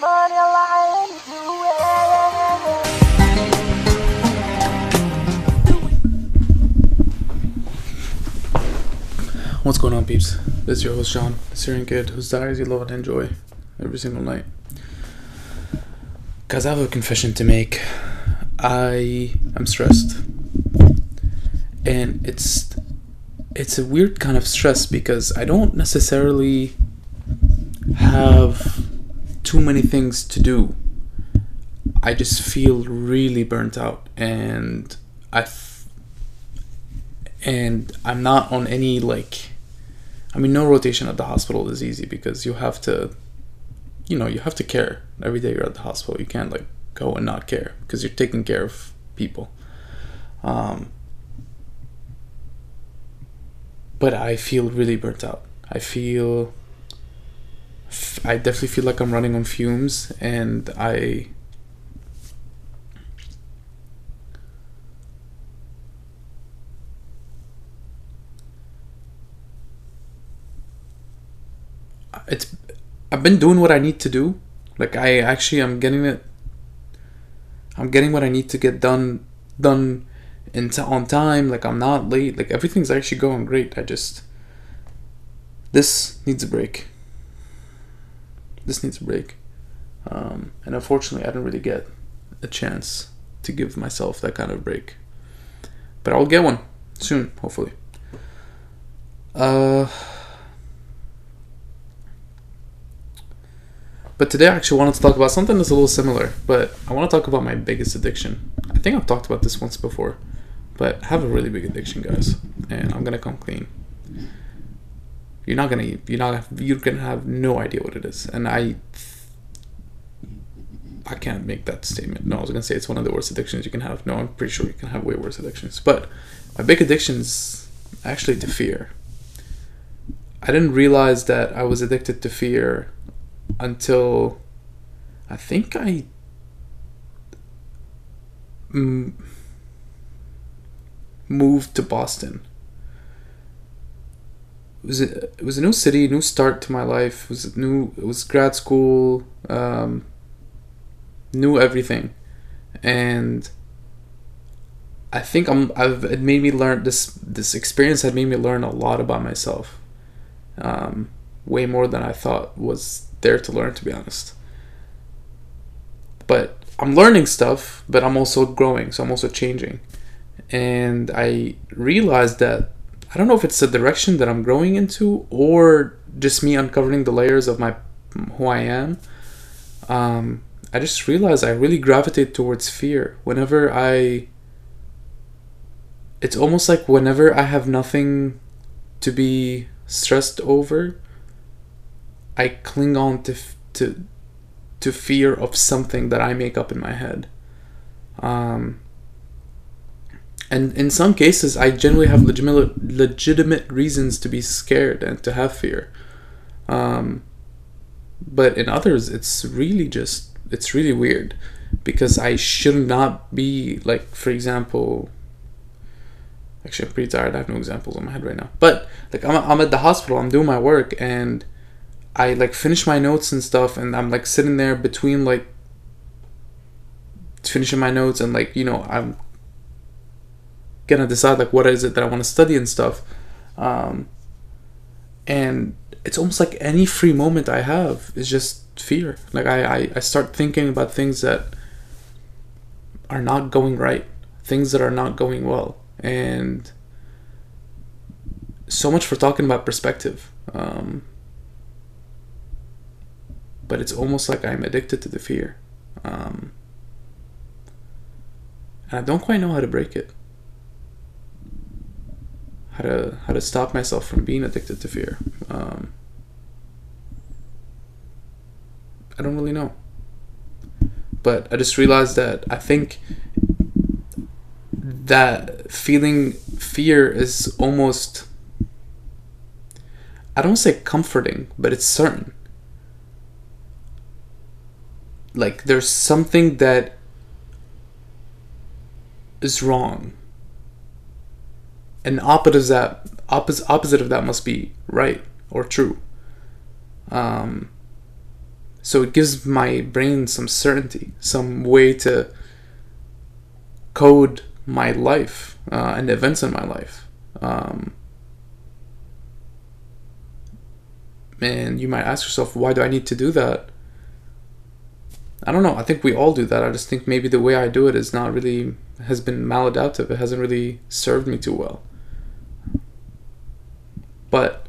What's going on, peeps? This is your host, Sean, the Syrian kid whose diaries you love and enjoy every single night. Guys, I have a confession to make. I am stressed. And it's it's a weird kind of stress because I don't necessarily have too many things to do. I just feel really burnt out and I f- and I'm not on any like I mean no rotation at the hospital is easy because you have to you know, you have to care every day you're at the hospital. You can't like go and not care because you're taking care of people. Um but I feel really burnt out. I feel I definitely feel like I'm running on fumes and I it's I've been doing what I need to do. Like I actually I'm getting it I'm getting what I need to get done done in on time. Like I'm not late. Like everything's actually going great. I just this needs a break. This needs a break. Um, and unfortunately, I didn't really get a chance to give myself that kind of break. But I'll get one soon, hopefully. Uh, but today I actually wanted to talk about something that's a little similar, but I want to talk about my biggest addiction. I think I've talked about this once before, but I have a really big addiction, guys, and I'm gonna come clean. You're not gonna, you're not, you're gonna have no idea what it is, and I, I can't make that statement. No, I was gonna say it's one of the worst addictions you can have. No, I'm pretty sure you can have way worse addictions, but my big addictions actually to fear. I didn't realize that I was addicted to fear until I think I mm, moved to Boston. It was a, it was a new city, new start to my life. It was new it was grad school, um, new everything, and I think I'm I've it made me learn this this experience had made me learn a lot about myself, um, way more than I thought was there to learn to be honest. But I'm learning stuff, but I'm also growing, so I'm also changing. And I realized that I don't know if it's the direction that I'm growing into or just me uncovering the layers of my who I am. Um, I just realize I really gravitate towards fear whenever I. It's almost like whenever I have nothing to be stressed over, I cling on to to to fear of something that I make up in my head. Um, and in some cases, I generally have legitimate legitimate reasons to be scared and to have fear. Um, but in others, it's really just it's really weird because I should not be like, for example. Actually, I'm pretty tired. I have no examples in my head right now. But like, I'm I'm at the hospital. I'm doing my work and I like finish my notes and stuff, and I'm like sitting there between like finishing my notes and like you know I'm gonna decide like what is it that I want to study and stuff, um, and it's almost like any free moment I have is just fear. Like I, I I start thinking about things that are not going right, things that are not going well, and so much for talking about perspective. Um, but it's almost like I'm addicted to the fear. Um, and I don't quite know how to break it. How to how to stop myself from being addicted to fear. Um, I don't really know. But I just realized that I think that feeling fear is almost I don't say comforting, but it's certain like there's something that is wrong and opposite of that opposite opposite of that must be right or true um so it gives my brain some certainty, some way to code my life uh, and events in my life. Um, and you might ask yourself, why do I need to do that? I don't know. I think we all do that. I just think maybe the way I do it is not really has been maladaptive. It hasn't really served me too well. But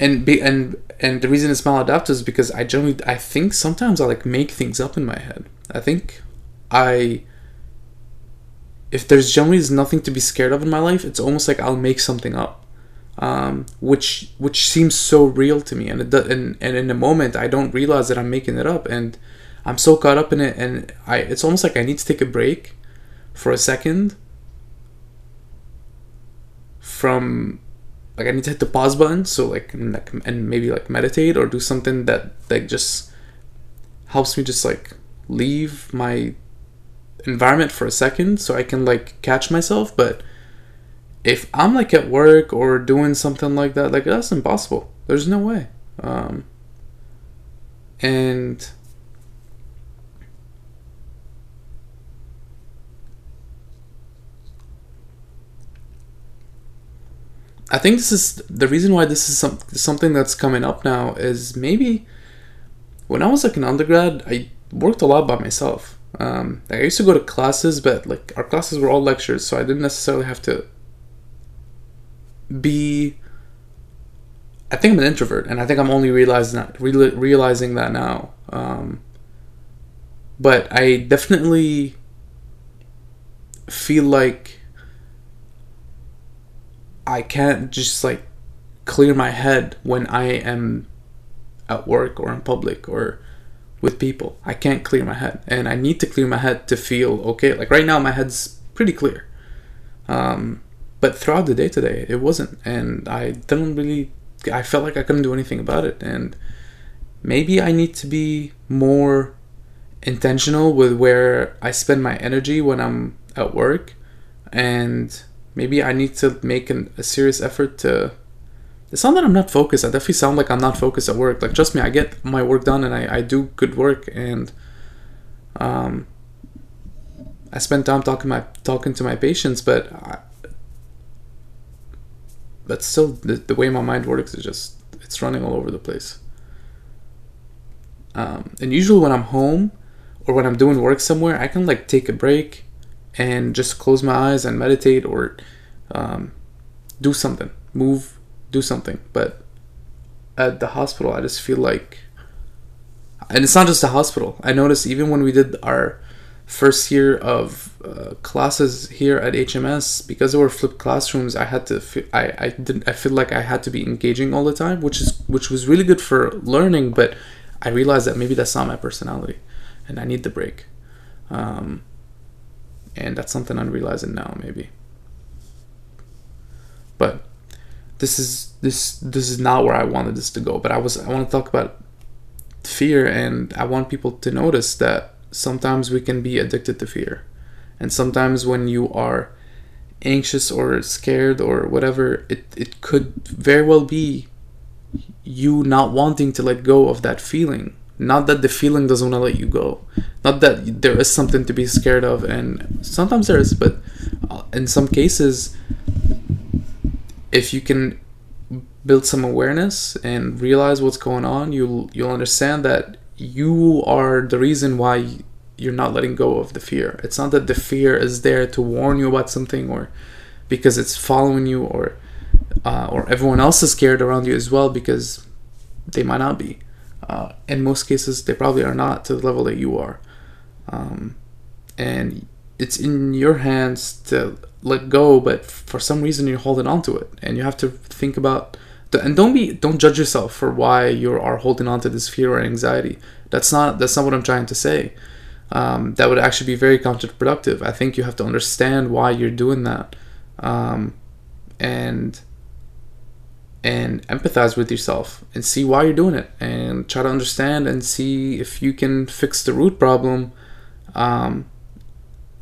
and be and and the reason it's maladaptive is because I generally I think sometimes I like make things up in my head. I think I if there's generally there's nothing to be scared of in my life, it's almost like I'll make something up um, which which seems so real to me, and it and and in the moment I don't realize that I'm making it up, and I'm so caught up in it, and I it's almost like I need to take a break for a second from like I need to hit the pause button, so like and, like and maybe like meditate or do something that like just helps me just like leave my environment for a second so I can like catch myself, but if I'm like at work or doing something like that, like that's impossible. There's no way. Um, and I think this is the reason why this is some, something that's coming up now is maybe when I was like an undergrad, I worked a lot by myself. Um, like I used to go to classes, but like our classes were all lectures, so I didn't necessarily have to be I think I'm an introvert, and I think I'm only realizing that realizing that now. Um, but I definitely feel like I can't just like clear my head when I am at work or in public or with people. I can't clear my head, and I need to clear my head to feel okay. Like right now, my head's pretty clear. Um, but throughout the day today it wasn't and i didn't really i felt like i couldn't do anything about it and maybe i need to be more intentional with where i spend my energy when i'm at work and maybe i need to make an, a serious effort to it's not that i'm not focused. I definitely sound like i'm not focused at work. Like trust me i get my work done and i, I do good work and um i spend time talking my talking to my patients but I, but still the, the way my mind works is just it's running all over the place. Um, and usually when i'm home or when i'm doing work somewhere i can like take a break and just close my eyes and meditate or um, do something move do something. But at the hospital i just feel like and it's not just the hospital. I noticed even when we did our first year of uh, classes here at HMS because there were flipped classrooms I had to I I didn't I feel like I had to be engaging all the time which is which was really good for learning but I realized that maybe that's not my personality and I need the break. Um, and that's something I'm realizing now maybe but this is this this is not where I wanted this to go but I was I want to talk about fear and I want people to notice that sometimes we can be addicted to fear. And sometimes when you are anxious or scared or whatever, it, it could very well be you not wanting to let go of that feeling. Not that the feeling doesn't want to let you go. Not that there is something to be scared of, and sometimes there is, but uh, in some cases, if you can build some awareness and realize what's going on, you'll you'll understand that you are the reason why you're not letting go of the fear. It's not that the fear is there to warn you about something or because it's following you or uh, or everyone else is scared around you as well because they might not be. Uh, in most cases, they probably are not to the level that you are. Um, and it's in your hands to let go, but for some reason you're holding on to it, and you have to think about and don't be don't judge yourself for why you are holding on to this fear or anxiety. That's not that's not what i'm trying to say. Um, that would actually be very counterproductive. I think you have to understand why you're doing that. Um, and and empathize with yourself and see why you're doing it and try to understand and see if you can fix the root problem um,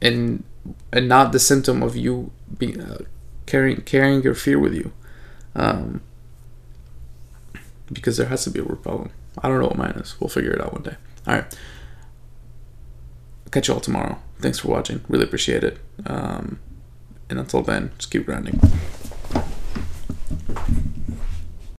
and and not the symptom of you being uh, carrying carrying your fear with you um, because there has to be a root problem. I don't know what mine is. We'll figure it out one day. All right. Catch you all tomorrow. Thanks for watching. Really appreciate it. Um, and until then, just keep grinding.